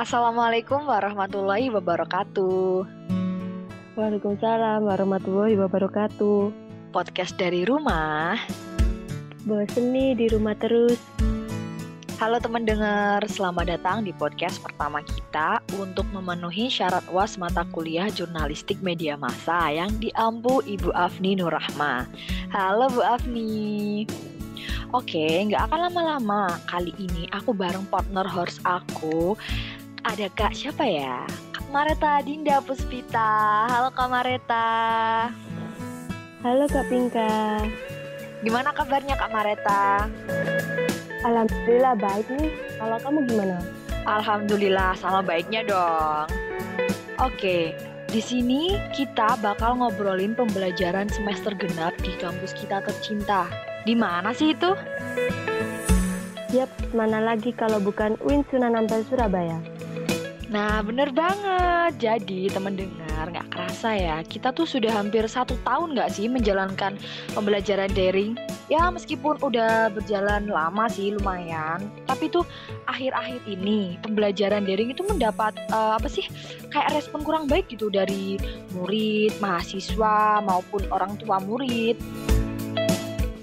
Assalamualaikum warahmatullahi wabarakatuh. Waalaikumsalam warahmatullahi wabarakatuh. Podcast dari rumah. Bosen nih di rumah terus. Halo teman dengar, selamat datang di podcast pertama kita untuk memenuhi syarat UAS mata kuliah jurnalistik media massa yang diampu Ibu Afni Nurrahma. Halo Bu Afni. Oke, nggak akan lama-lama. Kali ini aku bareng partner horse aku. Ada Kak siapa ya? Kak Mareta Dinda Puspita. Halo Kak Mareta. Halo Kak Pinka. Gimana kabarnya Kak Mareta? Alhamdulillah baik nih. Kalau kamu gimana? Alhamdulillah sama baiknya dong. Oke, di sini kita bakal ngobrolin pembelajaran semester genap di kampus kita tercinta. Di mana sih itu? Yap, mana lagi kalau bukan UIN Sunan Ampel Surabaya. Nah, bener banget. Jadi, teman dengar, nggak kerasa ya, kita tuh sudah hampir satu tahun nggak sih menjalankan pembelajaran daring? Ya, meskipun udah berjalan lama sih, lumayan. Tapi tuh akhir-akhir ini pembelajaran daring itu mendapat uh, apa sih? Kayak respon kurang baik gitu dari murid, mahasiswa maupun orang tua murid.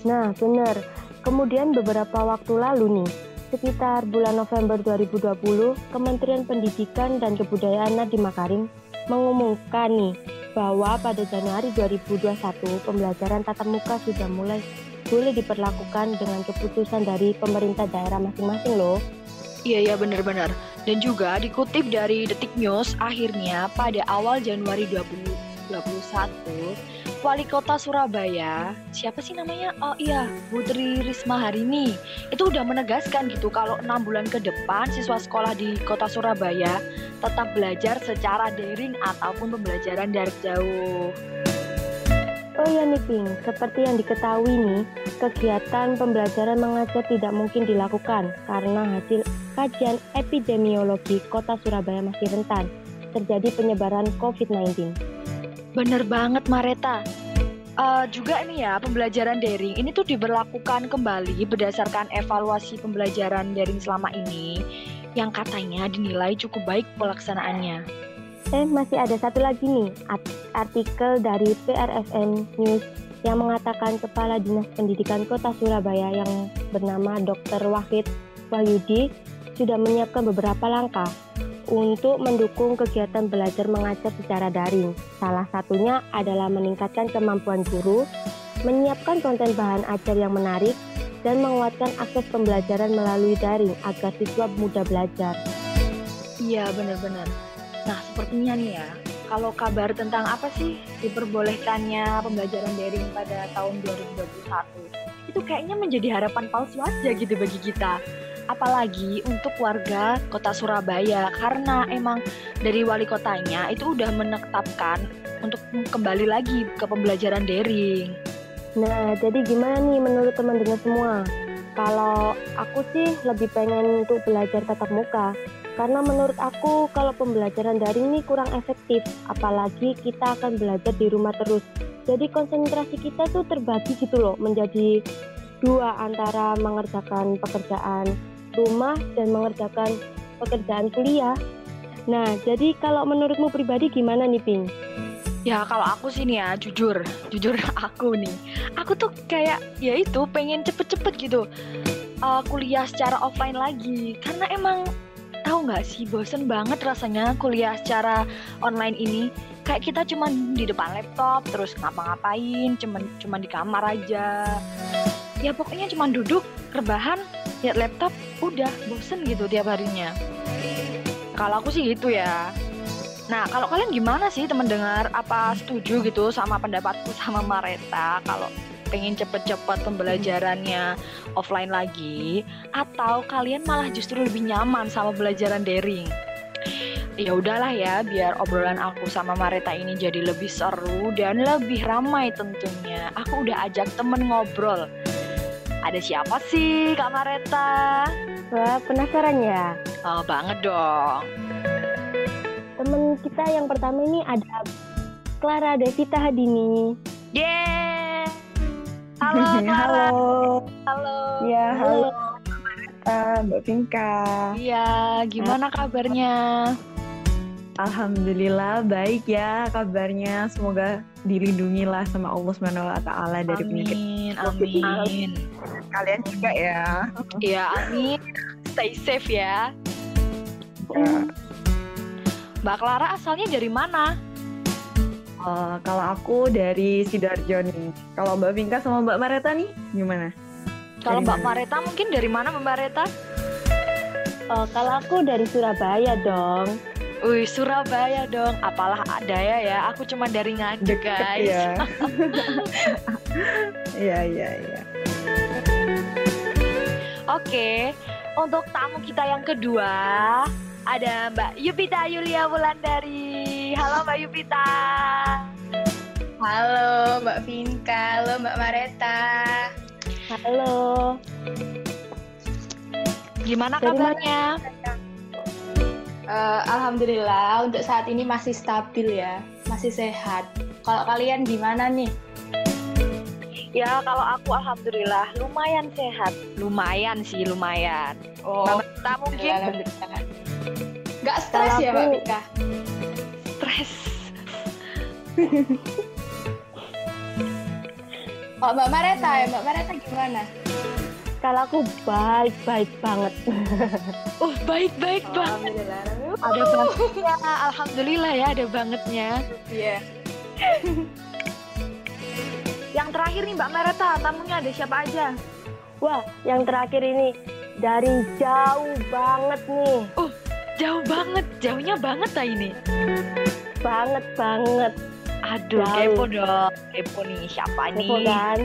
Nah, bener. Kemudian beberapa waktu lalu nih, sekitar bulan November 2020, Kementerian Pendidikan dan Kebudayaan Nadiem Makarim mengumumkan nih bahwa pada Januari 2021 pembelajaran tatap muka sudah mulai boleh diperlakukan dengan keputusan dari pemerintah daerah masing-masing loh. Iya iya benar-benar. Dan juga dikutip dari Detik News akhirnya pada awal Januari 2021 Wali Kota Surabaya, siapa sih namanya? Oh iya, Putri Risma Harini. Itu udah menegaskan gitu kalau enam bulan ke depan siswa sekolah di Kota Surabaya tetap belajar secara daring ataupun pembelajaran jarak jauh. Oh ya nih Ping, seperti yang diketahui nih, kegiatan pembelajaran mengajar tidak mungkin dilakukan karena hasil kajian epidemiologi kota Surabaya masih rentan terjadi penyebaran COVID-19. Bener banget Mareta. Uh, juga nih ya pembelajaran daring ini tuh diberlakukan kembali berdasarkan evaluasi pembelajaran daring selama ini yang katanya dinilai cukup baik pelaksanaannya. Eh masih ada satu lagi nih artikel dari PRFN News yang mengatakan Kepala Dinas Pendidikan Kota Surabaya yang bernama Dr. Wahid Wahyudi sudah menyiapkan beberapa langkah untuk mendukung kegiatan belajar mengajar secara daring. Salah satunya adalah meningkatkan kemampuan guru, menyiapkan konten bahan ajar yang menarik, dan menguatkan akses pembelajaran melalui daring agar siswa mudah belajar. Iya, benar-benar. Nah, sepertinya nih ya, kalau kabar tentang apa sih diperbolehkannya pembelajaran daring pada tahun 2021, itu kayaknya menjadi harapan palsu aja gitu bagi kita apalagi untuk warga kota Surabaya karena emang dari wali kotanya itu udah menetapkan untuk kembali lagi ke pembelajaran daring. Nah, jadi gimana nih menurut teman-teman semua? Kalau aku sih lebih pengen untuk belajar tatap muka karena menurut aku kalau pembelajaran daring ini kurang efektif apalagi kita akan belajar di rumah terus. Jadi konsentrasi kita tuh terbagi gitu loh menjadi dua antara mengerjakan pekerjaan rumah dan mengerjakan pekerjaan kuliah. Nah, jadi kalau menurutmu pribadi gimana nih, Ping? Ya kalau aku sih nih ya jujur, jujur aku nih, aku tuh kayak ya itu pengen cepet-cepet gitu uh, kuliah secara offline lagi, karena emang tahu nggak sih bosen banget rasanya kuliah secara online ini. Kayak kita cuman di depan laptop, terus ngapa-ngapain, cuman cuman di kamar aja. Ya pokoknya cuman duduk, rebahan, lihat laptop udah bosen gitu tiap harinya kalau aku sih gitu ya Nah, kalau kalian gimana sih teman dengar? Apa setuju gitu sama pendapatku sama Mareta kalau pengen cepet-cepet pembelajarannya offline lagi atau kalian malah justru lebih nyaman sama pembelajaran daring? Ya udahlah ya, biar obrolan aku sama Mareta ini jadi lebih seru dan lebih ramai tentunya. Aku udah ajak temen ngobrol ada siapa sih Kak Mareta? Wah, penasaran ya? Oh, banget dong. Temen kita yang pertama ini ada Clara Devita Hadini. Yeah. Halo, Clara. halo. Ya, halo. Mareta, Mbak Pinka. Iya, gimana kabarnya? Alhamdulillah baik ya kabarnya. Semoga dilindungi lah sama Allah Subhanahu wa taala dari penyakit. Amin, amin. Kalian juga ya. Iya, amin. Stay safe ya. Ya. Mbak Clara asalnya dari mana? Eh, kalau aku dari Sidoarjo nih. Kalau Mbak Pinka sama Mbak Mareta nih gimana? Kalau Mbak? Mareta mungkin dari mana Mbak Mareta? Oh, kalau aku dari Surabaya dong. Wih, Surabaya dong. Apalah daya ya. Aku cuma dari Nganjuk, Deket guys. ya. Iya iya iya. Oke, untuk tamu kita yang kedua ada Mbak Yupita Yulia Wulandari. Halo Mbak Yupita. Halo Mbak Vinka, halo Mbak Mareta. Halo. Gimana Dari Eh, Alhamdulillah untuk saat ini masih stabil ya, masih sehat. Kalau kalian gimana nih? Ya, kalau aku alhamdulillah lumayan sehat. Lumayan sih, lumayan. Oh, Mbak mungkin. Gak stres ya Mbak Vinka? stres. Oh Mbak Mareta ya, Mbak Mareta gimana? Kalau aku baik-baik banget. Oh, baik-baik banget. Alhamdulillah. Ada bangetnya, alhamdulillah ya ada bangetnya. Iya. Yang terakhir nih Mbak Mareta, tamunya ada siapa aja? Wah, yang terakhir ini dari jauh banget nih. Jauh banget, jauhnya banget lah ini. Banget banget. Aduh, Jauh. kepo dong. Kepo nih, siapa nih? Kepo kan?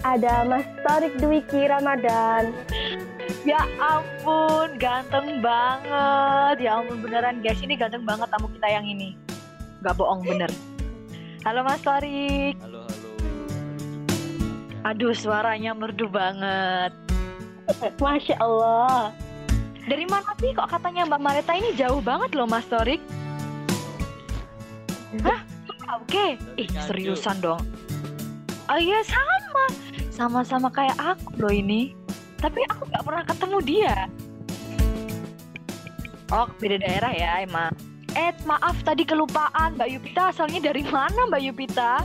Ada Mas Torik Dwiki Ramadan. Ya ampun, ganteng banget. Ya ampun beneran guys, ini ganteng banget tamu kita yang ini. Gak bohong bener. Halo Mas Torik. Halo, halo. Aduh, suaranya merdu banget. Masya Allah. Dari mana sih kok katanya Mbak Mareta ini jauh banget loh Mas Torik? Hah? Oke. Ih, seriusan dong. Oh iya, sama. Sama-sama kayak aku loh ini. Tapi aku nggak pernah ketemu dia. Oh, beda daerah ya emang. Eh, maaf tadi kelupaan. Mbak Yupita asalnya dari mana Mbak Yupita?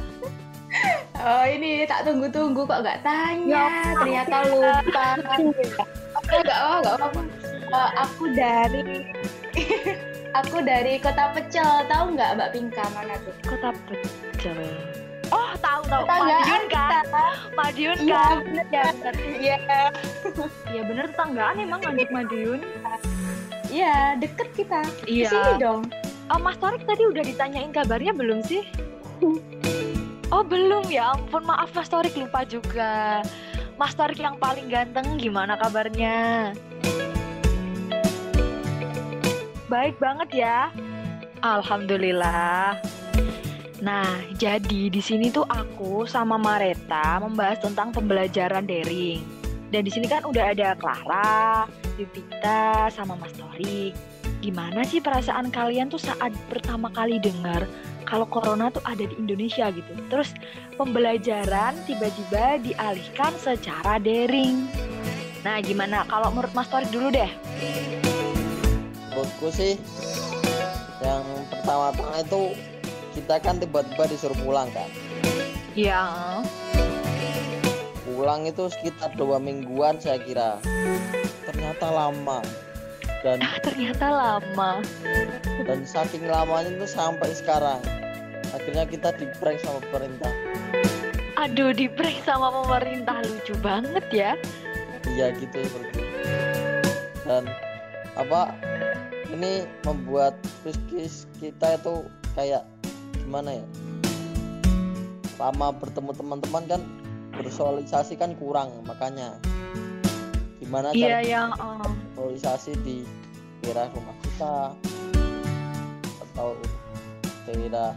Oh ini tak tunggu-tunggu kok nggak tanya, Ya, ternyata lupa. Oke, nggak apa, nggak apa. Eh, aku dari aku dari Kota Pecel, tahu nggak Mbak Pinka mana tuh? Kota Pecel. Oh, tahu tahu. Madiun kan? Madiun Iya, kan? bener. Ya, bener. Iya, Ya bener tetanggaan emang nganjuk Madiun. iya deket kita. Iya. Ke sini dong. Oh, Mas Torik tadi udah ditanyain kabarnya belum sih? Oh belum ya ampun maaf Mas Torik lupa juga. Mas Torik yang paling ganteng gimana kabarnya? Baik banget ya. Alhamdulillah. Nah, jadi di sini tuh aku sama Mareta membahas tentang pembelajaran daring. Dan di sini kan udah ada Clara, Yupita, sama Mas Torik. Gimana sih perasaan kalian tuh saat pertama kali dengar kalau corona tuh ada di Indonesia gitu. Terus pembelajaran tiba-tiba dialihkan secara daring. Nah, gimana kalau menurut Mas Torik dulu deh? Menurutku sih yang pertama-tama itu kita kan tiba-tiba disuruh pulang kan. Ya, Pulang itu sekitar dua mingguan saya kira. Ternyata lama dan ternyata lama. dan saking lamanya itu sampai sekarang. Akhirnya kita di prank sama pemerintah. Aduh, di prank sama pemerintah lucu banget ya. Iya gitu seperti itu. Dan apa ini membuat psikis kita itu kayak gimana ya? Lama bertemu teman-teman kan bersosialisasi kan kurang makanya gimana Iya cara ya. oh. sosialisasi di daerah rumah kita atau daerah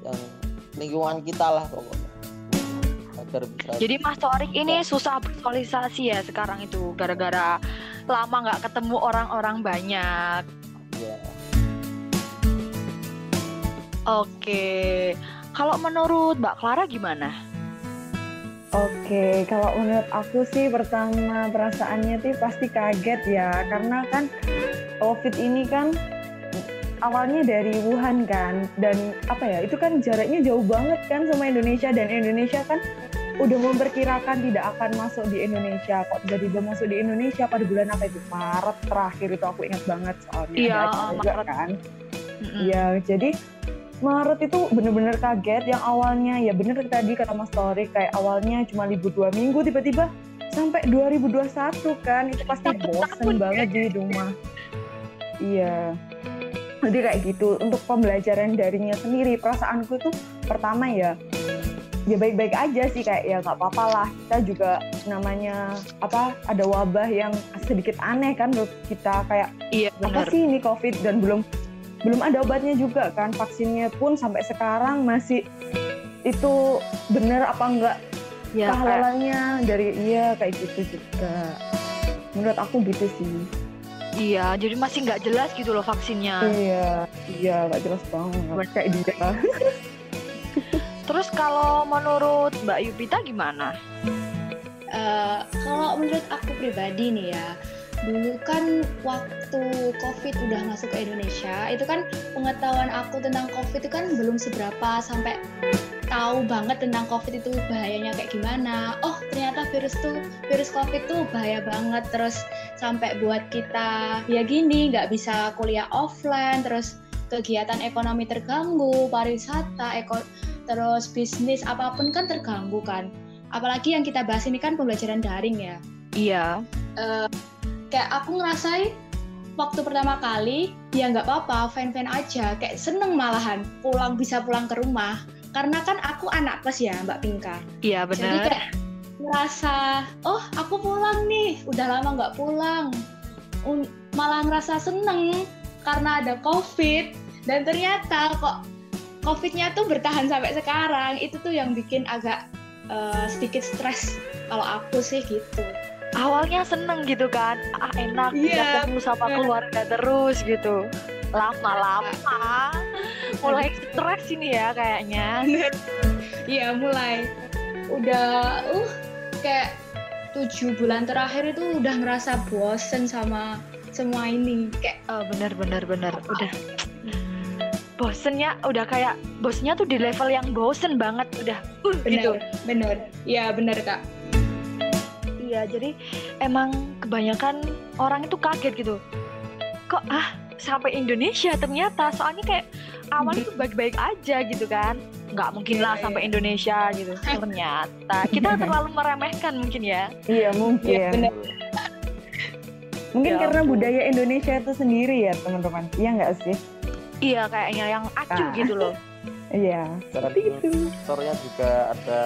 yang lingkungan kita lah pokoknya agar bisa Jadi Mas Torik ini susah bersosialisasi ya sekarang itu gara-gara lama nggak ketemu orang-orang banyak. Oke, kalau menurut Mbak Clara gimana? Oke, kalau menurut aku sih pertama perasaannya tuh pasti kaget ya, karena kan COVID ini kan awalnya dari Wuhan kan, dan apa ya, itu kan jaraknya jauh banget kan sama Indonesia, dan Indonesia kan udah memperkirakan tidak akan masuk di Indonesia, kok tiba-tiba masuk di Indonesia pada bulan apa itu? Maret terakhir itu aku ingat banget soalnya. Iya, Maret. kan. Iya, jadi Maret itu bener-bener kaget yang awalnya ya bener tadi kata Mas Torik kayak awalnya cuma libur dua minggu tiba-tiba sampai 2021 kan itu pasti bosen ya. banget di rumah. Iya. Jadi kayak gitu untuk pembelajaran darinya sendiri perasaanku tuh pertama ya ya baik-baik aja sih kayak ya nggak apa-apa lah kita juga namanya apa ada wabah yang sedikit aneh kan menurut kita kayak Iya apa benar. sih ini COVID dan belum belum ada obatnya juga kan vaksinnya pun sampai sekarang masih itu bener apa enggak Ya, kayak- kehalalannya dari iya kayak gitu juga menurut aku gitu sih iya, jadi masih nggak jelas gitu loh vaksinnya. iya iya nggak jelas banget kayak dia Terus kalau menurut Mbak Yupita gimana? Eh, kalau menurut aku pribadi nih ya, dulu kan waktu COVID udah masuk ke Indonesia, itu kan pengetahuan aku tentang COVID itu kan belum seberapa sampai tahu banget tentang COVID itu bahayanya kayak gimana. Oh ternyata virus tuh virus COVID tuh bahaya banget. Terus sampai buat kita ya gini nggak bisa kuliah offline, terus kegiatan ekonomi terganggu, pariwisata, eko, terus bisnis apa pun kan terganggu kan apalagi yang kita bahas ini kan pembelajaran daring ya. Iya. Kayak aku ngerasain waktu pertama kali ya nggak apa-apa, fine-fine aja, kayak seneng malahan pulang bisa pulang ke rumah. Karena kan aku anak kos ya Mbak Pinka. Iya Jadi benar. kayak ngerasa, oh aku pulang nih, udah lama nggak pulang. Malah ngerasa seneng karena ada COVID dan ternyata kok COVID-nya tuh bertahan sampai sekarang. Itu tuh yang bikin agak eh, sedikit stres kalau aku sih gitu. Awalnya seneng gitu kan, ah enak bisa Iya, ketemu sama bener. keluarga terus gitu. Lama-lama mulai stres ini ya kayaknya. Iya mulai. Udah uh kayak tujuh bulan terakhir itu udah ngerasa bosen sama semua ini. Kayak Oh, bener bener bener. Udah. Bosennya udah kayak bosennya tuh di level yang bosen banget udah uh, gitu. Bener bener. Iya bener kak iya jadi emang kebanyakan orang itu kaget gitu. Kok ah sampai Indonesia ternyata? Soalnya kayak awalnya tuh baik-baik aja gitu kan. Nggak mungkin lah Iya, sampai iya. Indonesia gitu. Ternyata kita terlalu meremehkan mungkin ya. Iya mungkin. Iya, bener. mungkin Ya karena budaya Indonesia itu sendiri ya teman-teman. Iya nggak sih? Iya kayaknya yang acuh Ah. gitu loh. Iya seperti itu. Faktornya juga ada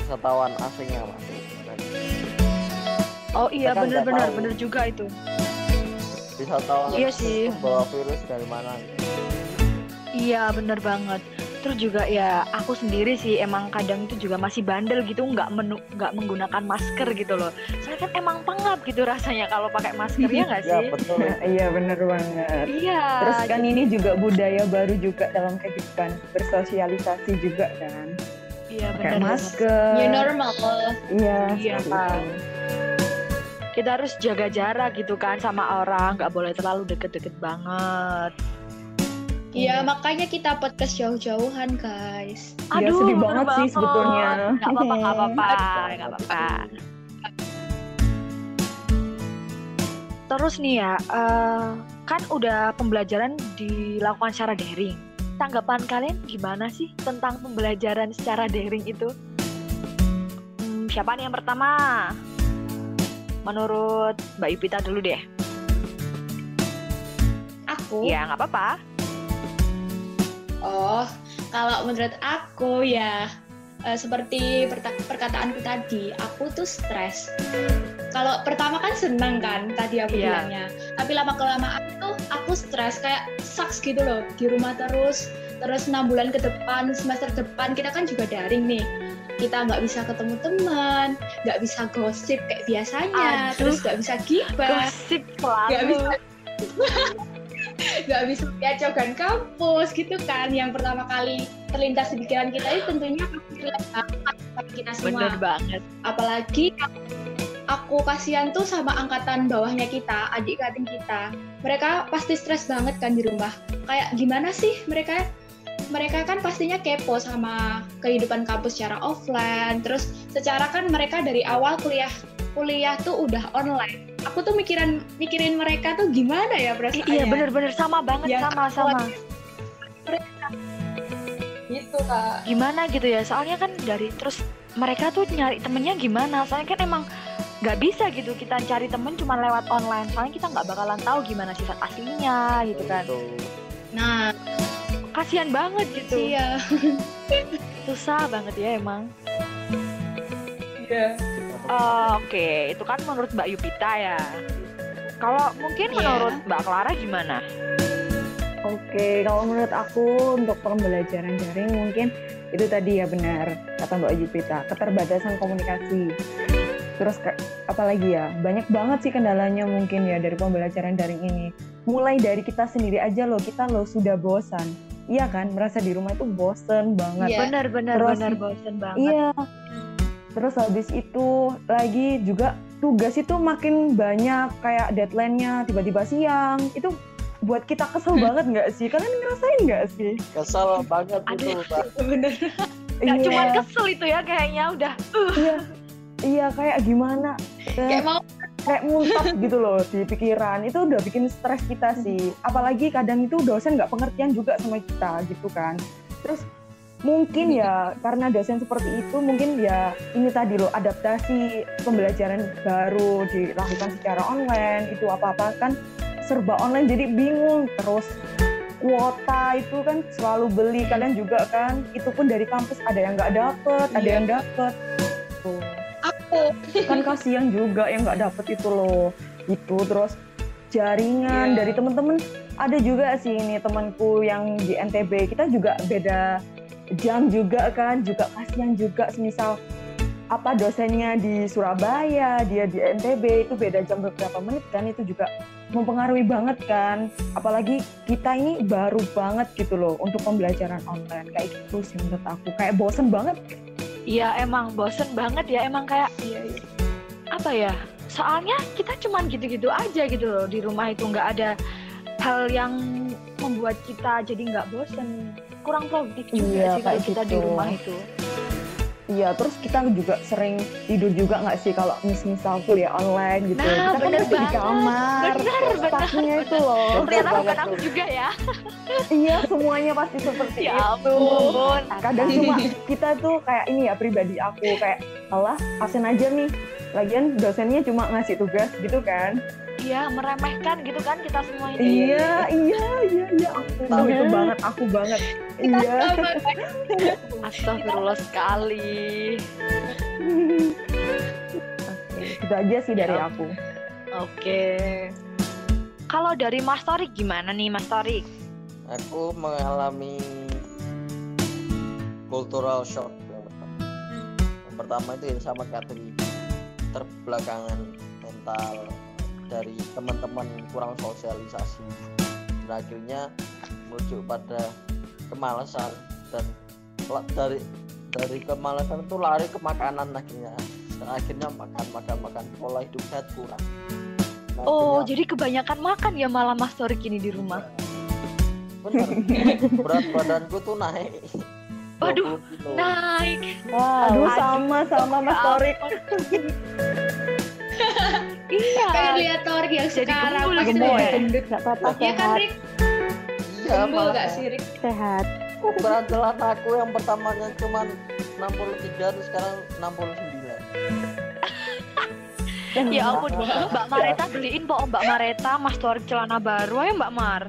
wisatawan asing yang masuk. Oh iya kan tahu. bener juga itu Wisatawan Iya asing sih. bawa virus dari mana? Iya bener banget. Terus juga ya aku sendiri sih emang kadang itu juga masih bandel gitu nggak menu nggak menggunakan masker gitu loh. Soalnya kan emang pengap gitu rasanya kalau pakai masker ya nggak Ya sih? betul. iya bener banget Iya. Terus kan ini juga budaya baru juga dalam kehidupan bersosialisasi juga kan. Iya Pakai bener banget. masker. new normal Iya. Iya, seperti Pak. itu. Kita harus jaga jarak gitu kan sama orang, nggak boleh terlalu deket-deket banget. Iya makanya kita podcast jauh-jauhan guys Iya, sedih bener banget sih sebetulnya. Nggak apa-apa, nggak apa-apa, nggak apa-apa. Terus nih ya, eh, kan udah pembelajaran dilakukan secara daring. Tanggapan kalian gimana sih tentang pembelajaran secara daring itu? Hmm, siapa nih yang pertama? Menurut Mbak Yupita dulu deh. aku Ya nggak apa-apa. Oh, kalau menurut aku ya eh, seperti perkataanku tadi, aku tuh stres. Kalau pertama kan senang kan tadi aku Iya. bilangnya, tapi lama kelamaan tuh aku stres kayak sucks gitu loh di rumah terus. Terus enam bulan ke depan, semester depan kita kan juga daring nih. Kita nggak bisa ketemu teman, nggak bisa gosip kayak biasanya, Aduh. terus nggak bisa gibah Gosip nggak bisa nggak bisa lihat cogan kampus gitu kan yang pertama kali terlintas di pikiran kita itu tentunya bagi kita semua. Bener banget. Apalagi aku kasihan tuh sama angkatan bawahnya kita, adik kating kita. Mereka pasti stres banget kan di rumah. Kayak gimana sih mereka? Mereka kan pastinya kepo sama kehidupan kampus secara offline. Terus secara kan mereka dari awal kuliah kuliah tuh udah online. Aku tuh mikirin mikirin mereka tuh gimana ya perasaannya. Iya bener-bener sama banget Ya, sama sama. Gitu kak. Gimana gitu ya? Soalnya kan dari terus mereka tuh nyari temennya gimana? Soalnya kan emang nggak bisa gitu kita cari temen cuma lewat online. Soalnya kita nggak bakalan tahu gimana sifat aslinya gitu kan. Nah, Kasihan banget gitu. iya. Susah banget ya emang. Iya. Oh, Oke, itu kan menurut Mbak Yupita ya. Kalau mungkin Iya. menurut Mbak Clara gimana? Oke, kalau menurut aku untuk pembelajaran daring mungkin itu tadi ya benar kata Mbak Jupita, keterbatasan komunikasi. Terus ke, apalagi ya, banyak banget sih kendalanya mungkin ya dari pembelajaran daring ini. Mulai dari kita sendiri aja loh, kita loh sudah bosan. Iya kan, merasa di rumah itu bosen banget. Iya. Bener bener Terus- bener bosen banget. Iya. Terus habis itu lagi juga tugas itu makin banyak kayak deadline-nya tiba-tiba siang. Itu buat kita kesel banget nggak sih? Kalian ngerasain nggak sih? Kesel banget itu, Aduh. Bener. Nggak Iya, cuma kesel itu ya kayaknya udah. iya, iya kayak gimana? Kayak mau kayak muntah gitu loh di pikiran. Itu udah bikin stres kita sih. Apalagi kadang itu dosen nggak pengertian juga sama kita gitu kan. Terus mungkin ya karena dosen seperti itu mungkin ya ini tadi loh adaptasi pembelajaran baru dilakukan secara online itu apa-apa kan serba online jadi bingung terus kuota itu kan selalu beli kalian juga kan itu pun dari kampus ada yang nggak dapet ada Iya. yang dapet tuh. Kan kasihan juga yang nggak dapet itu loh. Itu terus jaringan Iya. dari temen-temen. Ada juga sih ini temanku yang di NTB kita juga beda jam juga kan juga kasihan juga. Semisal apa dosennya di Surabaya dia di NTB itu beda jam beberapa menit kan. Itu juga mempengaruhi banget kan. Apalagi kita ini baru banget gitu loh untuk pembelajaran online. Kayak gitu sih menurut aku. Kayak bosen banget Iya emang bosen banget ya emang kayak Iya, iya. apa ya? Soalnya kita cuman gitu-gitu aja gitu loh di rumah itu nggak ada hal yang membuat kita jadi nggak bosen. Kurang produktif juga Iya, sih kalau kayak kita di gitu. rumah itu. Iya, terus kita juga sering tidur juga nggak sih kalau mis misal kuliah online gitu. Nah, kita kan di kamar. Bener, itu loh. Ternyata bukan aku tuh. juga ya. iya, semuanya pasti seperti Ya itu. ampun. Kadang cuma kita tuh kayak ini ya pribadi aku kayak Allah absen aja nih. Lagian dosennya cuma ngasih tugas gitu kan. Iya meremehkan gitu kan kita semua ini. Iya, iya, iya, iya. Aku Tahu. itu banget, aku banget. Iya. Astagfirullah sekali. Oke, itu aja sih dari Ya. aku. Oke. Kalau dari Mas Torik gimana nih Mas Torik? Aku mengalami cultural shock. yang pertama. Yang pertama itu yang sama Katri terbelakangan mental dari teman-teman kurang sosialisasi. Dan akhirnya merujuk pada kemalasan dan dari dari kemalasan itu lari ke makanan akhirnya. Dan akhirnya makan makan makan pola hidup sehat kurang. Nah, Oh, akhirnya- jadi kebanyakan makan ya malah Mas Torik ini di rumah. bener berat badanku tuh naik Waduh, 20 kilo. Naik. Wah, aduh Aduh. sama sama Mas Ya Torik. iya. Kayak lihat Torik yang Jadi sekarang gembul pas dia ya. gendut. Nggak apa-apa Iya kan sehat, Rik? iya Gembul sih Rik? sehat. berat jalan aku yang pertamanya cuma 63 terus sekarang 69 Ya ampun, Mbak Mareta beliin po Mbak Mareta Mas Torik celana baru ya Mbak Mar.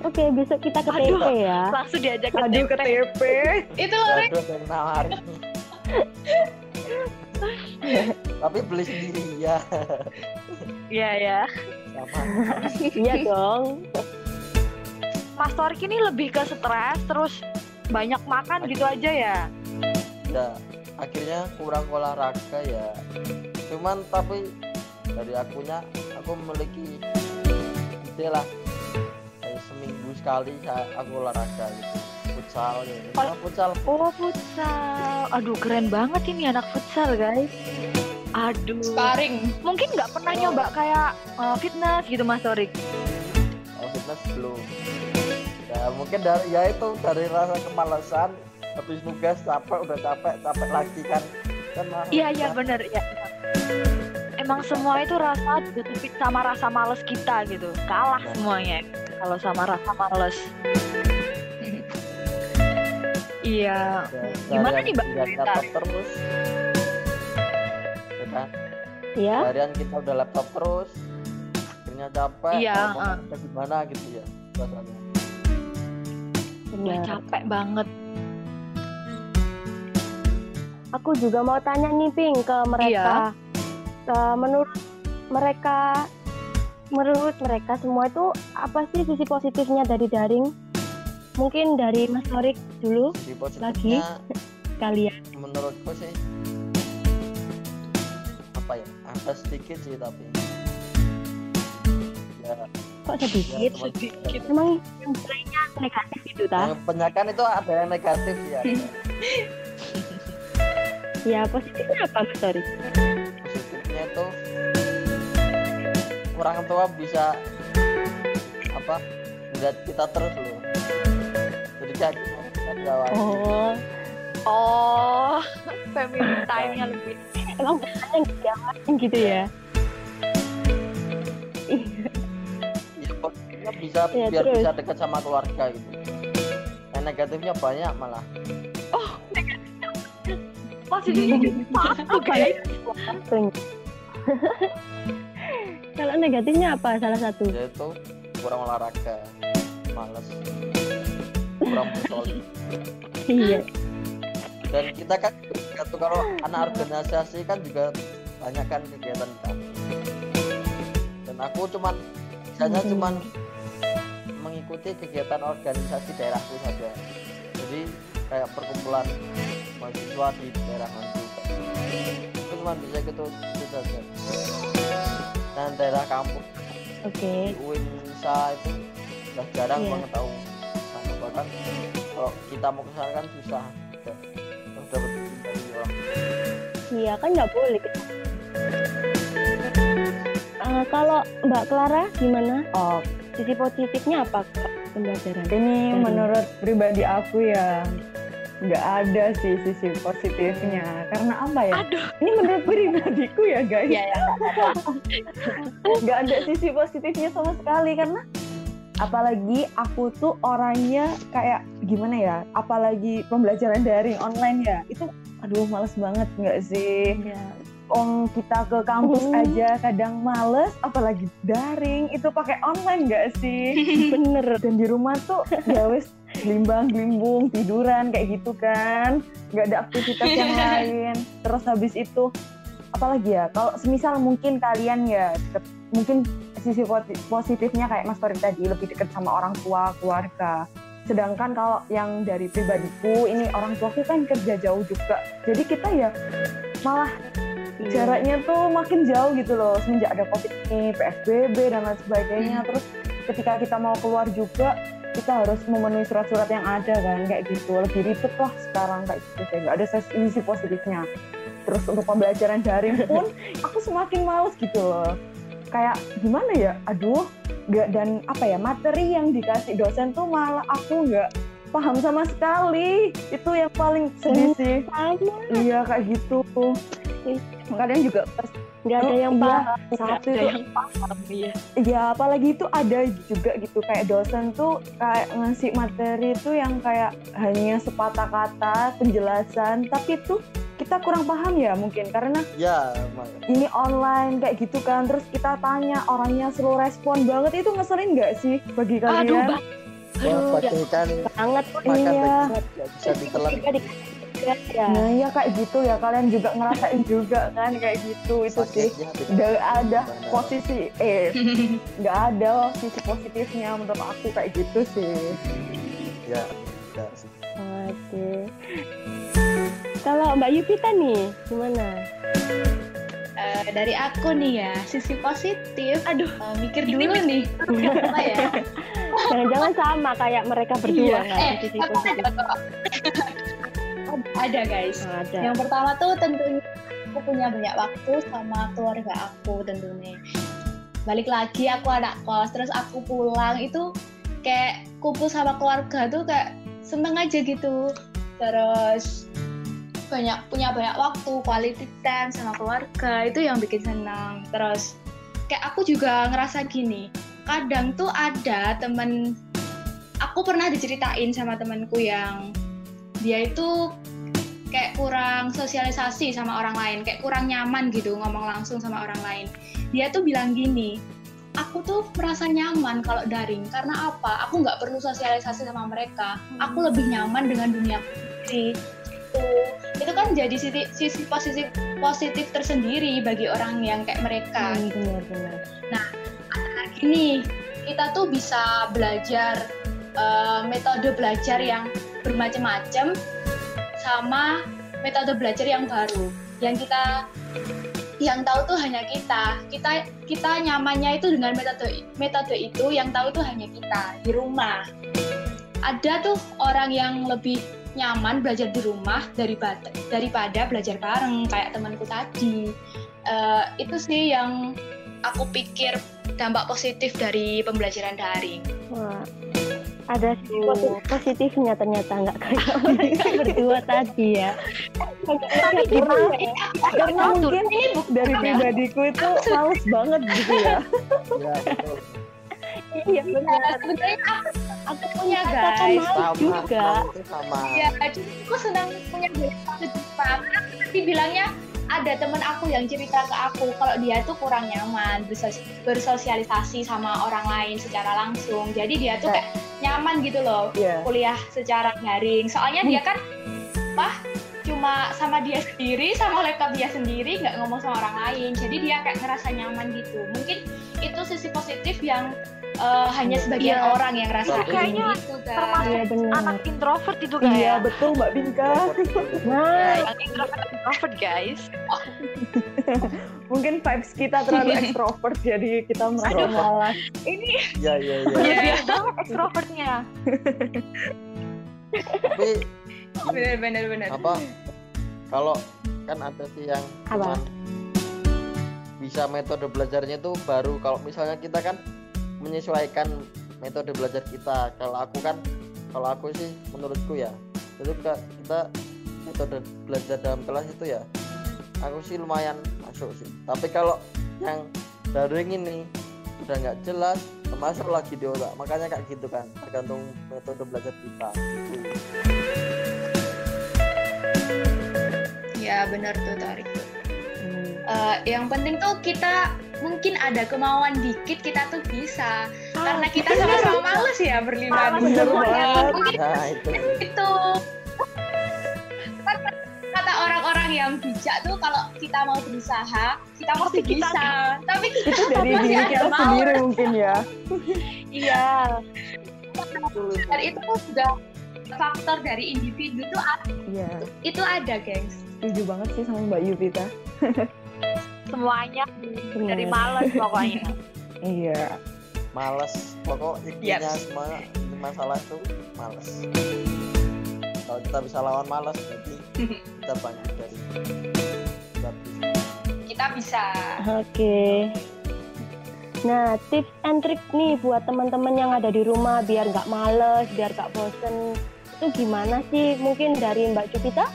Oke, besok kita ke Aduh. TP ya. Langsung diajak ke Aduh ke TP. TP. Itu loh yang nawarin tapi beli sendiri ya Iya ya. sama Iya dong. Mas Torik ini lebih ke stres terus banyak makan gitu aja ya. ya akhirnya kurang olahraga ya cuman tapi dari akunya aku memiliki ide lah kayak seminggu sekali saya aku olahraga gitu futsal ya. Oh. futsal Oh futsal. Aduh keren banget ini anak futsal guys. Aduh. Sparring. Mungkin nggak pernah Oh. nyoba kayak uh, fitness gitu Mas Torik. kalau fitness belum ya mungkin dari ya itu dari rasa kemalasan habis nugas capek udah capek capek lagi kan kan Iya iya bener ya. Emang semua itu rasa ditepit sama rasa males kita gitu. Kalah Nah. semuanya kalau sama rasa males. Iya. Ya, Gimana nih, Mbak terus ya kan Ya, seharian kita udah laptop terus akhirnya capek Iya, mau uh. gimana gitu ya rasanya Udah benar. capek banget. Aku juga mau tanya nih, Ping, ke mereka. Eh, menurut mereka, menurut mereka semua itu apa sih sisi positifnya dari daring? Mungkin dari Mas Torik dulu positifnya kalian. menurutku sih ya ada sedikit sih tapi ya Kok ya, sedikit? teman- sedikit. Emang yang lainnya negatif itu ta? yang kebanyakan itu ada yang negatif ya Ya positifnya apa Mas Torik? positifnya itu orang tua bisa apa ngeliat kita terus loh jadi kayak kita diawasi Oh, Oh, family time-nya lebih. Emang biasanya yang gitu ya? ya, positifnya bisa Ya, biar terus? bisa dekat sama keluarga gitu yang negatifnya banyak malah Masih di satu guys. Kalau negatifnya apa salah satu? yaitu kurang olahraga males kurang bersolid Iya. Dan kita kan tuh kalau anak organisasi kan juga banyak kan kegiatan kan dan aku cuman misalnya Mhm. cuman mengikuti kegiatan organisasi daerahku saja. Jadi kayak perkumpulan mahasiswa di daerah nanti itu cuma bisa gitu itu saja. Dan daerah kampus. Oke. di Uinsa itu udah jarang Iya. banget tahu. Bahkan kalau kita mau ke sana kan susah Iya kan nggak boleh. Eh, kalau Mbak Clara gimana? Oh, Sisi positifnya apa pembelajaran? ini Dari- menurut pribadi aku ya nggak ada sih sisi positifnya karena apa ya Aduh. ini menurut pribadiku ya guys Iya, ya. nggak ada sisi positifnya sama sekali karena apalagi aku tuh orangnya kayak gimana ya apalagi pembelajaran daring online ya itu aduh males banget nggak sih? Iya. Om kita ke kampus Hmm. aja kadang males apalagi daring. Itu pakai online nggak sih? Bener. dan di rumah tuh ya wes gelimbang gelimbung tiduran kayak gitu kan. Nggak ada aktivitas yang lain. Terus habis itu apalagi ya? Kalau semisal mungkin kalian ya mungkin sisi positifnya kayak Mas Tori tadi lebih dekat sama orang tua keluarga sedangkan kalau yang dari pribadiku ini orang tuaku kan kerja jauh juga. Jadi kita ya malah Iya. jaraknya tuh makin jauh gitu loh. Semenjak ada covid ini psbb dan lain sebagainya. Terus ketika kita mau keluar juga kita harus memenuhi surat-surat yang ada kan kayak gitu. Lebih ribet lah sekarang kayak gitu. Saya nggak ada sisi positifnya. Terus untuk pembelajaran daring pun aku semakin males gitu loh. Kayak gimana ya? Aduh nggak dan apa ya materi yang dikasih dosen tuh malah aku nggak paham sama sekali. Itu yang paling sedih sih. Iya kayak gitu. Kalian juga pas Nggak ada yang paham. satu Ada itu yang paham ya. ya apalagi itu ada juga gitu. Kayak dosen tuh kayak ngasih materi itu yang kayak hanya sepatah kata penjelasan. Tapi tuh kita kurang paham ya mungkin karena ya ini online kayak gitu kan terus kita tanya orangnya slow respon banget itu ngeselin nggak sih bagi Aduh, kalian Bang. Wah, Aduh, bagaikan Banget. makan Iya. bisa ditelan ya. nah ya kayak gitu ya kalian juga ngerasain juga kan kayak gitu itu sih sakitnya nggak ada posisi eh nggak ada sisi positifnya menurut aku kayak gitu sih ya enggak sih Oke. Kalau Mbak Yupita nih, gimana? Eh, dari aku nih ya, sisi positif. Aduh, Eh, mikir dulu nih. Apa ya? Jangan-jangan sama kayak mereka berdua Iya. nggak Eh, ada sisi positif. ada guys. Oh, ada. Yang pertama tuh tentunya aku punya banyak waktu sama keluarga aku tentunya. Balik lagi aku anak kos, terus aku pulang itu kayak kumpul sama keluarga tuh kayak seneng aja gitu. Terus banyak punya banyak waktu quality time sama keluarga itu yang bikin senang. Terus kayak aku juga ngerasa gini, kadang tuh ada temen aku pernah diceritain sama temanku yang dia itu kayak kurang sosialisasi sama orang lain, kayak kurang nyaman gitu ngomong langsung sama orang lain. Dia tuh bilang gini, aku tuh merasa nyaman kalau daring karena apa? Aku nggak perlu sosialisasi sama mereka. Aku lebih nyaman dengan dunia sendiri. Itu, itu kan jadi sisi, sisi positif positif tersendiri bagi orang yang kayak mereka. Hmm, benar-benar. lagi nih kita tuh bisa belajar eh, metode belajar yang bermacam-macam sama metode belajar yang baru yang kita yang tahu tuh hanya kita kita kita nyamannya itu dengan metode metode itu yang tahu tuh hanya kita di rumah ada tuh orang yang lebih nyaman belajar di rumah daripada daripada belajar bareng kayak temanku tadi Eh, itu sih yang aku pikir dampak positif dari pembelajaran daring. Wah, ada sisi posi- positifnya ternyata nggak kayak mereka berdua tadi ya. Tapi gimana ya? Karena mungkin dari pribadiku itu males banget gitu ya. ya betul Iya benar. Sebenarnya aku, aku punya Katakan guys. malu sama juga. sama Ya, jadi aku senang punya. Karena tadi bilangnya ada temen aku yang cerita ke aku kalau dia tuh kurang nyaman bersos- bersosialisasi sama orang lain secara langsung. Jadi dia tuh kayak nyaman gitu loh Iya. kuliah secara daring. Soalnya dia kan apa cuma sama dia sendiri sama laptop dia sendiri nggak ngomong sama orang lain jadi dia kayak ngerasa nyaman gitu mungkin itu sisi positif yang eh, hanya sebagian Iya. orang yang ngerasain Kayaknya gitu termasuk Iya benar. anak introvert itu kan Iya ya. betul Mbak Binka. Nah, Yang introvert introvert guys. Mungkin vibes kita terlalu ekstrovert jadi kita merasa malas. iya iya iya Berlebihan banget extrovertnya. tapi bener bener bener apa kalau kan ada sih yang Apa? bisa metode belajarnya itu baru kalau misalnya kita kan menyesuaikan metode belajar kita. Kalau aku kan kalau aku sih menurutku ya itu ke- kita metode belajar dalam kelas itu ya aku sih lumayan masuk sih. Tapi kalau yang daring ini udah nggak jelas termasuk lagi di otak. Makanya kayak gitu kan tergantung metode belajar kita. Ya bener tuh tarik. Hmm. Eh, yang penting tuh kita mungkin ada kemauan dikit kita tuh bisa. Karena kita sama-sama males ya berlima Bener banget. mungkin nah itu. itu. Kata orang-orang yang bijak tuh kalau kita mau berusaha kita pasti kita bisa. Tapi kita Itu dari masih diri kita sendiri mungkin ya. Iya. dan itu tuh juga faktor dari individu tuh ada- Iya, itu ada gengs. Setuju banget sih sama Mbak Yuvita. Semuanya benar. dari malas pokoknya. Iya. males pokok intinya Yes. semua ini masalah itu males kalau kita bisa lawan males berarti kita bangkit dari kita bisa. kita bisa Oke. Nah, tips and trick nih buat teman-teman yang ada di rumah biar nggak males, biar nggak bosen. Itu gimana sih? Mungkin dari Mbak Cupita?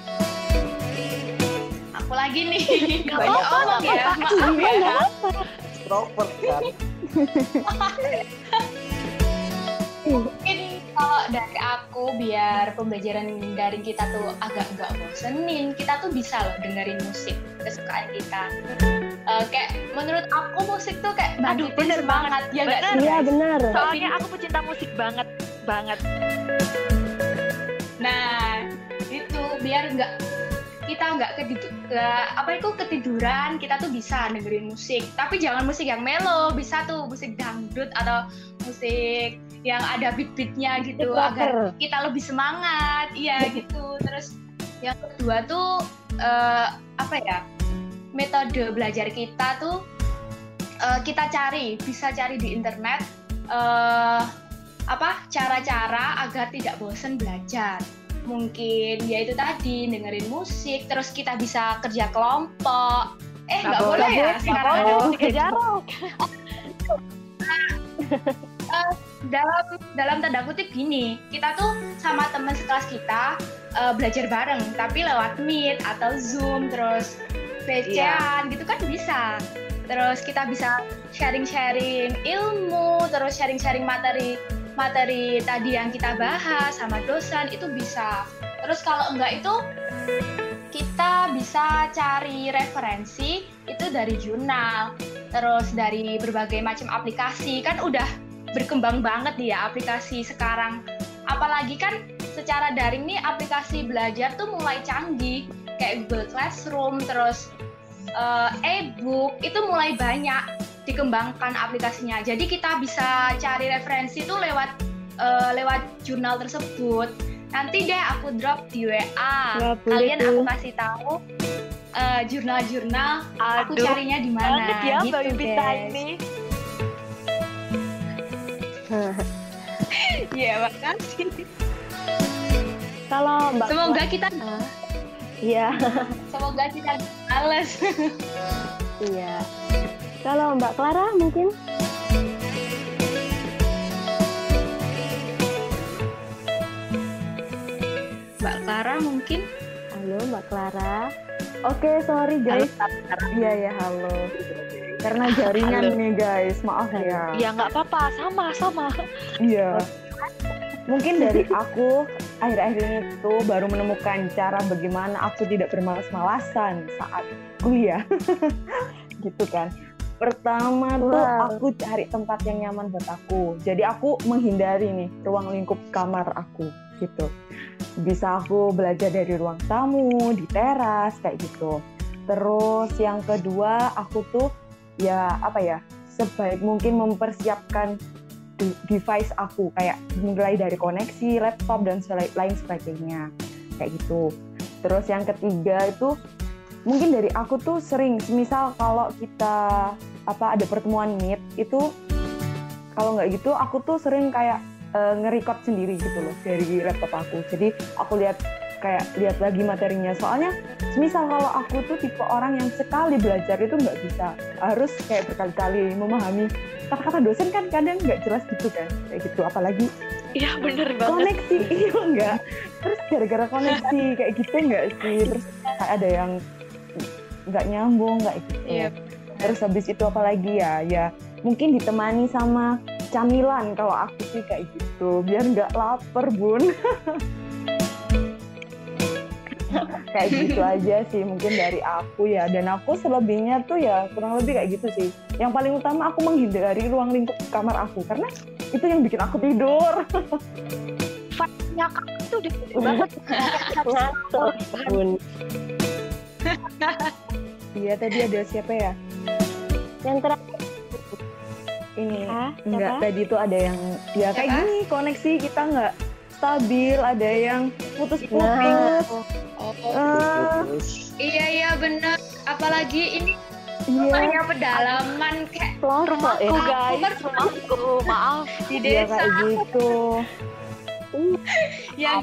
Aku lagi nih. Gak banyak apa-apa, gak ya. maaf Iya, ya extrovert kan? Mungkin kalau dari aku biar pembelajaran daring kita tuh agak nggak bosenin kita tuh bisa loh dengerin musik kesukaan kita. Eh, kayak menurut aku musik tuh kayak Aduh, bener semangat ya nggak sih? Iya, benar. Soalnya aku pecinta musik banget, banget. nah itu biar nggak kita nggak ketidur apa itu ketiduran kita tuh bisa dengerin musik. Tapi jangan musik yang melo bisa tuh musik dangdut atau musik yang ada beat-beatnya gitu agar kita lebih semangat. Iya gitu. Terus yang kedua tuh eh, apa ya metode belajar kita tuh uh, kita cari, bisa cari di internet uh, apa cara-cara agar tidak bosan belajar. Mungkin ya itu tadi dengerin musik, terus kita bisa kerja kelompok. Eh nggak boleh, boleh ya sekarang ada musik jarak. uh, dalam dalam tanda kutip gini, kita tuh sama teman sekelas kita uh, belajar bareng, tapi lewat Meet atau Zoom, terus iya. gitu kan bisa. Terus kita bisa sharing-sharing ilmu, terus sharing-sharing materi materi tadi yang kita bahas sama dosen itu bisa. Terus kalau enggak itu kita bisa cari referensi itu dari jurnal, terus dari berbagai macam aplikasi kan udah berkembang banget nih ya aplikasi sekarang. Apalagi kan secara daring nih aplikasi belajar tuh mulai canggih kayak Google Classroom, terus uh, e-book itu mulai banyak dikembangkan aplikasinya. Jadi kita bisa cari referensi itu lewat uh, lewat jurnal tersebut. Nanti deh aku drop di WA. Ya, Kalian aku kasih tahu uh, jurnal-jurnal aku carinya di mana. Ya, gitu, ini. Iya, makasih. Kalau Mbak Semoga kita uh, Iya. Semoga kita males. iya. Kalau Mbak Clara mungkin? Mbak Clara mungkin? Halo Mbak Clara. Oke sorry guys. Iya ya halo. Karena jaringan halo. nih guys. Maaf ya. Iya nggak apa-apa. Sama sama. Iya. Mungkin dari aku akhir-akhir ini tuh baru menemukan cara bagaimana aku tidak bermalas-malasan saat kuliah. gitu kan. Pertama tuh aku cari tempat yang nyaman buat aku. Jadi aku menghindari nih ruang lingkup kamar aku gitu. Bisa aku belajar dari ruang tamu, di teras kayak gitu. Terus yang kedua aku tuh ya apa ya sebaik mungkin mempersiapkan device aku kayak mulai dari koneksi laptop dan lain sebagainya kayak gitu terus yang ketiga itu mungkin dari aku tuh sering misal kalau kita apa ada pertemuan meet itu kalau nggak gitu aku tuh sering kayak uh, nge-record sendiri gitu loh dari laptop aku. Jadi aku lihat kayak lihat lagi materinya. Soalnya misal kalau aku tuh tipe orang yang sekali belajar itu nggak bisa. Harus kayak berkali-kali memahami kata-kata dosen kan kadang nggak jelas gitu kan kayak gitu. Apalagi iya bener banget. koneksi iya enggak terus gara-gara koneksi kayak gitu enggak sih? Terus kayak ada yang nggak nyambung nggak gitu. Iya. Terus habis itu apalagi ya? Ya mungkin ditemani sama camilan kalau aku sih kayak gitu. Biar nggak lapar bun. Kayak gitu aja sih mungkin dari aku ya. Dan aku selebihnya tuh ya kurang lebih kayak gitu sih. Yang paling utama aku menghindari ruang lingkup kamar aku. Karena itu yang bikin aku tidur. Fatnya kamu tuh banget. Ngantuk iya tadi ada siapa ya yang terakhir ini Hah? enggak tadi tuh ada yang ya kayak gini koneksi kita nggak stabil ada yang putus-putus nah. oh, uh, iya iya benar apalagi ini Iya. pedalaman kayak rumahku ya. guys, rumahku, maaf. Di desa. Ya, kayak gitu. yang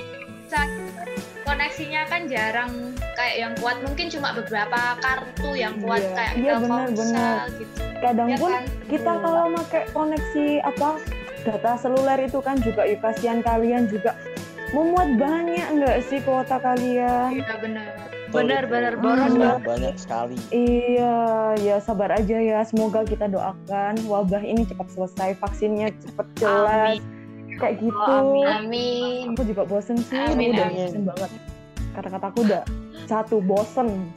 koneksinya kan jarang kayak yang kuat mungkin cuma beberapa kartu yang kuat iya. kayak iya, benar, benar. gitu. Kadang ya pun kan? kita kalau pakai koneksi apa data seluler itu kan juga ya kasihan kalian juga memuat banyak nggak sih kuota kalian? Iya benar. Benar benar boros banget. Banyak sekali. Iya, ya sabar aja ya. Semoga kita doakan wabah ini cepat selesai, vaksinnya cepat jelas. Amin. Kayak gitu. Oh, amin. amin. Aku juga bosen sih, amin, udah amin. bosen banget. Kata-kataku udah satu bosen.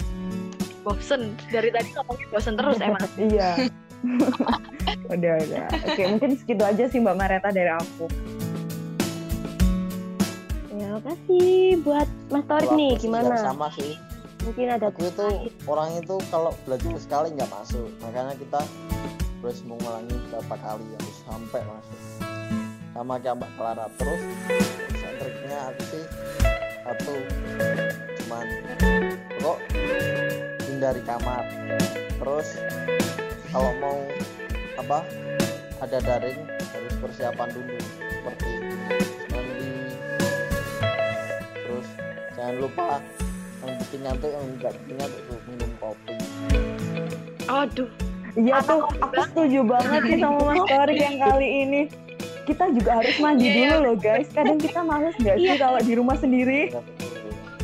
Bosen dari tadi ngomongin bosen terus emang. iya. udah udah. Oke, mungkin segitu aja sih Mbak Mareta dari aku. Terima kasih buat Mas Torik nih, gimana? Sama sih. Mungkin ada aku itu orang itu kalau belajar sekali nggak masuk, makanya kita harus mengulangi berapa kali harus sampai masuk. Sama kayak Mbak Clara. Terus, triknya aku sih satu cuman kok hindari kamar. Terus kalau mau apa ada daring harus persiapan dulu. Seperti mandi. Terus jangan lupa yang bikin nyantuk yang enggak bikin nyantuk tuh minum kopi. Aduh, Iya tuh, aku setuju banget sih sama Mas Torik yang kali ini. Kita juga harus mandi Iya, dulu loh guys. Kadang kita males nggak sih kalau di rumah sendiri? Betul.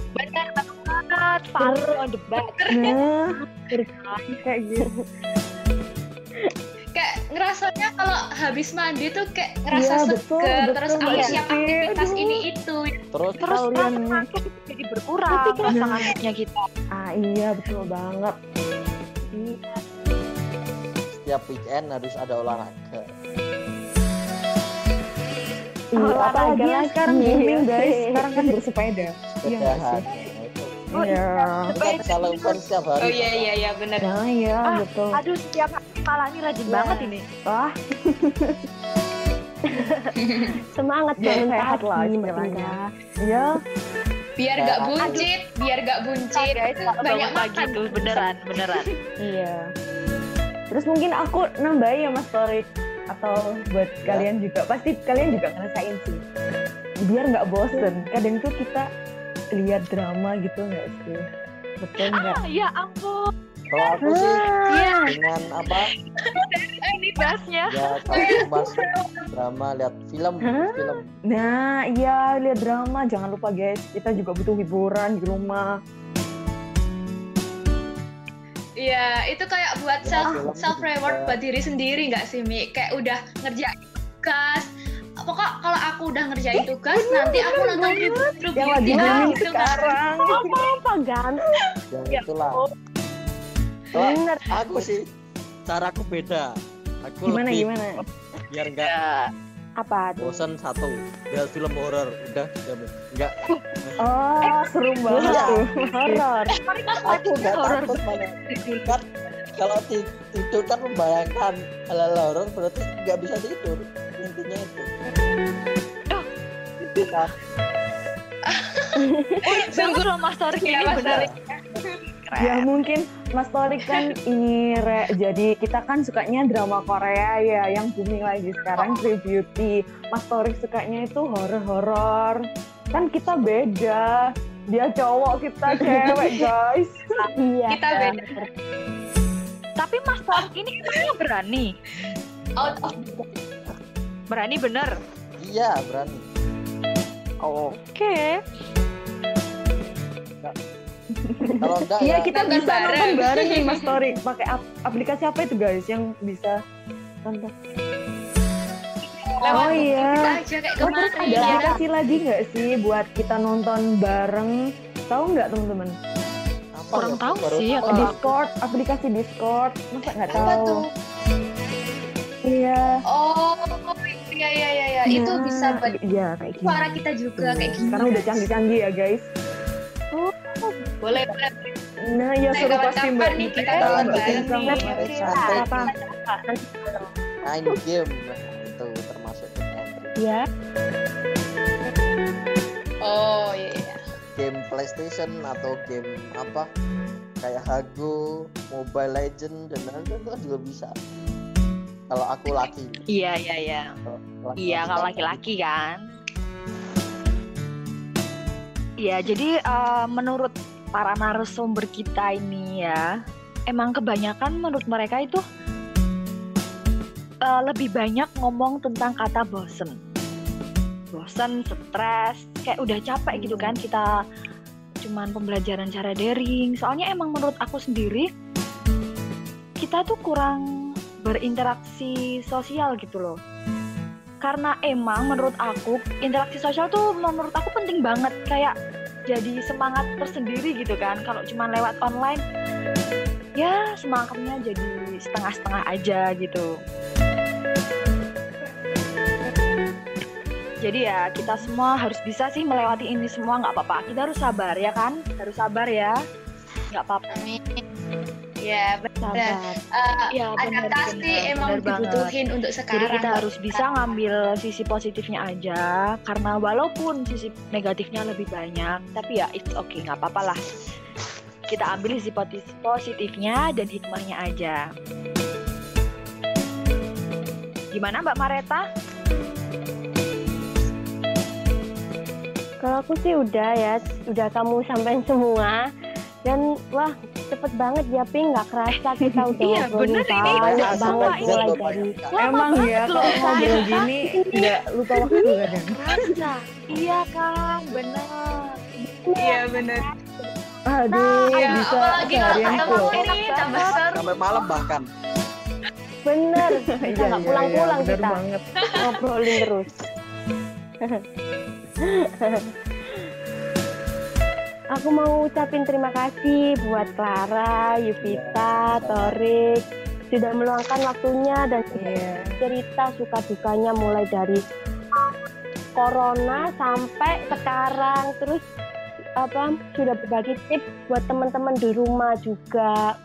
benar banget. Follow on the back. Nah, kayak gitu. kayak ngerasanya kalau habis mandi tuh kayak ngerasa Iya, betul, seger betul, terus Mbak harus siap aktivitas Aduh. ini itu terus Terus Kalian rasa nih. sakit jadi berkurang rasa ngantuknya kita. Ah iya betul banget. setiap weekend harus ada olahraga Iya, Olahraga apalagi yang sekarang booming guys. Sekarang kan bersepeda. Iya nggak sih? Oh, Iya. kita bisa lakukan setiap hari oh iya iya iya bener Nah iya Ah, betul. Aduh, setiap hari malah ini rajin Iya. banget ini. Wah, Semangat bangun sehat lah istilahnya. Indah. iya. biar gak buncit biar gak buncit guys, kalau banyak pagi makan tuh beneran, beneran. Iya. Terus mungkin aku nambahin ya Mas Torik atau buat Ya. kalian juga pasti kalian juga ngerasain sih. Biar nggak bosen. Kadang tuh kita lihat drama gitu nggak sih? Betul nggak? Ah, ya ampun. kalau aku sih Iya, dengan apa ini bahasnya. ya kalau bahas drama lihat film Hah? film Nah, iya lihat drama. Jangan lupa guys, kita juga butuh hiburan di rumah. Iya, itu kayak buat Ya, self self reward buat diri sendiri nggak sih Mi? Kayak udah ngerjain tugas. Pokok kalau aku udah ngerjain tugas, nanti aku nonton lagi dia booming gitu kan. sekarang. Apa ganteng? yang Ya, itulah oh. Bener. aku sih caraku beda aku Gimana lebih gimana? biar enggak Ya, Apa tuh? bosan satu lihat film horor udah jamin. enggak Oh, seru banget Iya. Horor. aku horor. takut malah kan kalau ti- tidur kan membayangkan hal-hal horor berarti nggak bisa tidur intinya itu Oh. Kan Tunggu loh Mas Torik Iya, ini Mas bener. Torik. Ya mungkin Mas Torik kan ini re, jadi kita kan sukanya drama Korea ya yang booming lagi sekarang True Beauty. Mas Torik sukanya itu horor-horor. Kan kita beda. Dia cowok, kita cewek, guys. Iya. Kita beda. Tapi Mas Torik ini emangnya berani. Out of Berani bener. iya berani Oke. kalau enggak Iya, ya kita Nonton bisa nonton bareng. bareng nih Mas Torik. Pakai ap- aplikasi apa itu, guys, yang bisa nonton? Lewat Oh, iya. kita aja kayak Oh, terus kemarin ada ya. aplikasi lagi nggak sih buat kita nonton bareng? Tahu nggak teman-teman? apa Kurang ya, tahu baru sih ya kalau Discord, aplikasi Discord. Masa nggak Apa tahu? tuh? Iya. Oh, iya iya iya iya. Itu Nah, bisa buat Iya, kayak gini. suara kita juga kayak gini. Sekarang udah canggih-canggih ya, guys. Boleh boleh. Nah, ya seru pasti Mbak nih kita nonton bareng nih. Apa? main game Ya. Oh iya iya. game PlayStation atau game apa kayak Hago, Mobile Legend dan lain-lain itu kan juga bisa. Kalau aku laki, Iya, iya, iya. kalau laki-laki Iya, kalau kan laki-laki kan. Iya, jadi eh, menurut para narasumber kita ini ya, emang kebanyakan menurut mereka itu eh, lebih banyak ngomong tentang kata bosen. Bosen, stres, kayak udah capek gitu kan kita cuman pembelajaran cara daring. Soalnya emang menurut aku sendiri kita tuh kurang berinteraksi sosial gitu loh. Karena emang menurut aku interaksi sosial tuh menurut aku penting banget. Kayak jadi semangat tersendiri gitu kan. Kalau cuma lewat online ya semangatnya jadi setengah-setengah aja gitu jadi ya kita semua harus bisa sih melewati ini semua nggak apa-apa kita harus sabar ya kan harus sabar ya nggak apa-apa Amin. Ya, benar. Eh, ya adaptasi emang banget. dibutuhin untuk Jadi sekarang. kita harus bisa ngambil sisi positifnya aja, karena walaupun sisi negatifnya lebih banyak, tapi ya it's okay, nggak apa-apa lah. kita ambil sisi positifnya dan hikmahnya aja. Gimana Mbak Mareta? Kalau aku sih udah ya, udah kamu sampein semua. Dan wah cepet banget ya Ping, nggak kerasa kita udah Iya, bener ini. banyak banget ini. mulai dari Lama Emang banget ya kalau ngobrol saya. gini nggak lupa waktu kadang. Kerasa. Iya kan, benar. Iya bener. Aduh, Ya, bisa seharian ketemu full. ini tambah seru. sampai malam bahkan bener, kita Iya, nggak iya, pulang-pulang iya, bener kita ngobrolin terus. Aku mau ucapin terima kasih buat Clara, Yuvita, Torik sudah meluangkan waktunya dan Iya. cerita suka dukanya mulai dari corona sampai sekarang terus apa sudah berbagi tips buat teman-teman di rumah juga.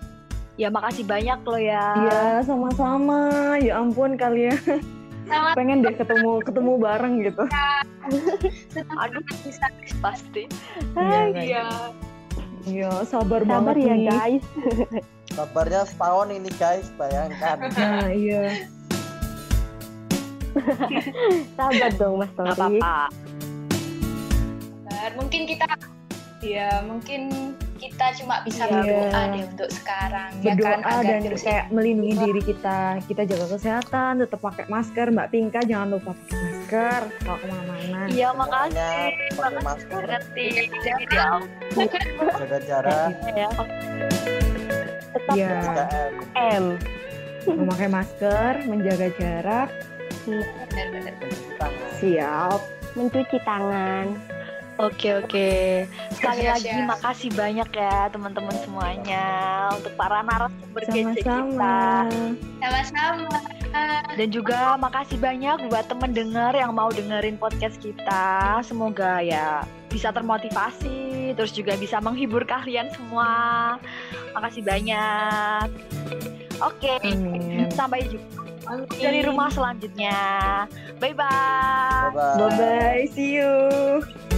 Ya makasih banyak loh ya. Iya, sama-sama. Ya ampun kalian. Sama. Pengen deh ketemu ketemu bareng gitu. Aduh, bisa pasti. Iya, Iya. Iya, sabar, Sabar banget ya nih. guys. kabarnya setahun ini guys bayangkan Nah, iya. Sabar dong Mas Gak Torik. apa-apa. Mungkin kita ya mungkin kita cuma bisa Iya. berdoa deh untuk sekarang ya Berdoa kan agar dan virus kayak melindungi diri kita. Kita jaga kesehatan, tetap pakai masker. Mbak Pinka jangan lupa pakai masker kalau ke mana-mana. Iya, makasih. pakai masker Ngerti. Jadi ya ampun. jaga jarak ya. Tetap Iya, 3M M. memakai masker, menjaga jarak. mencuci tangan Siap. mencuci tangan. Oke oke. Sekali Siap, lagi siap. makasih banyak ya teman-teman semuanya untuk para narasumber kita. Sama-sama. sama-sama Dan juga makasih banyak buat temen denger yang mau dengerin podcast kita. Semoga ya bisa termotivasi, terus juga bisa menghibur kalian semua. Makasih banyak. Oke, Amin. sampai jumpa dari rumah selanjutnya. Bye bye. bye bye Bye-bye. See you.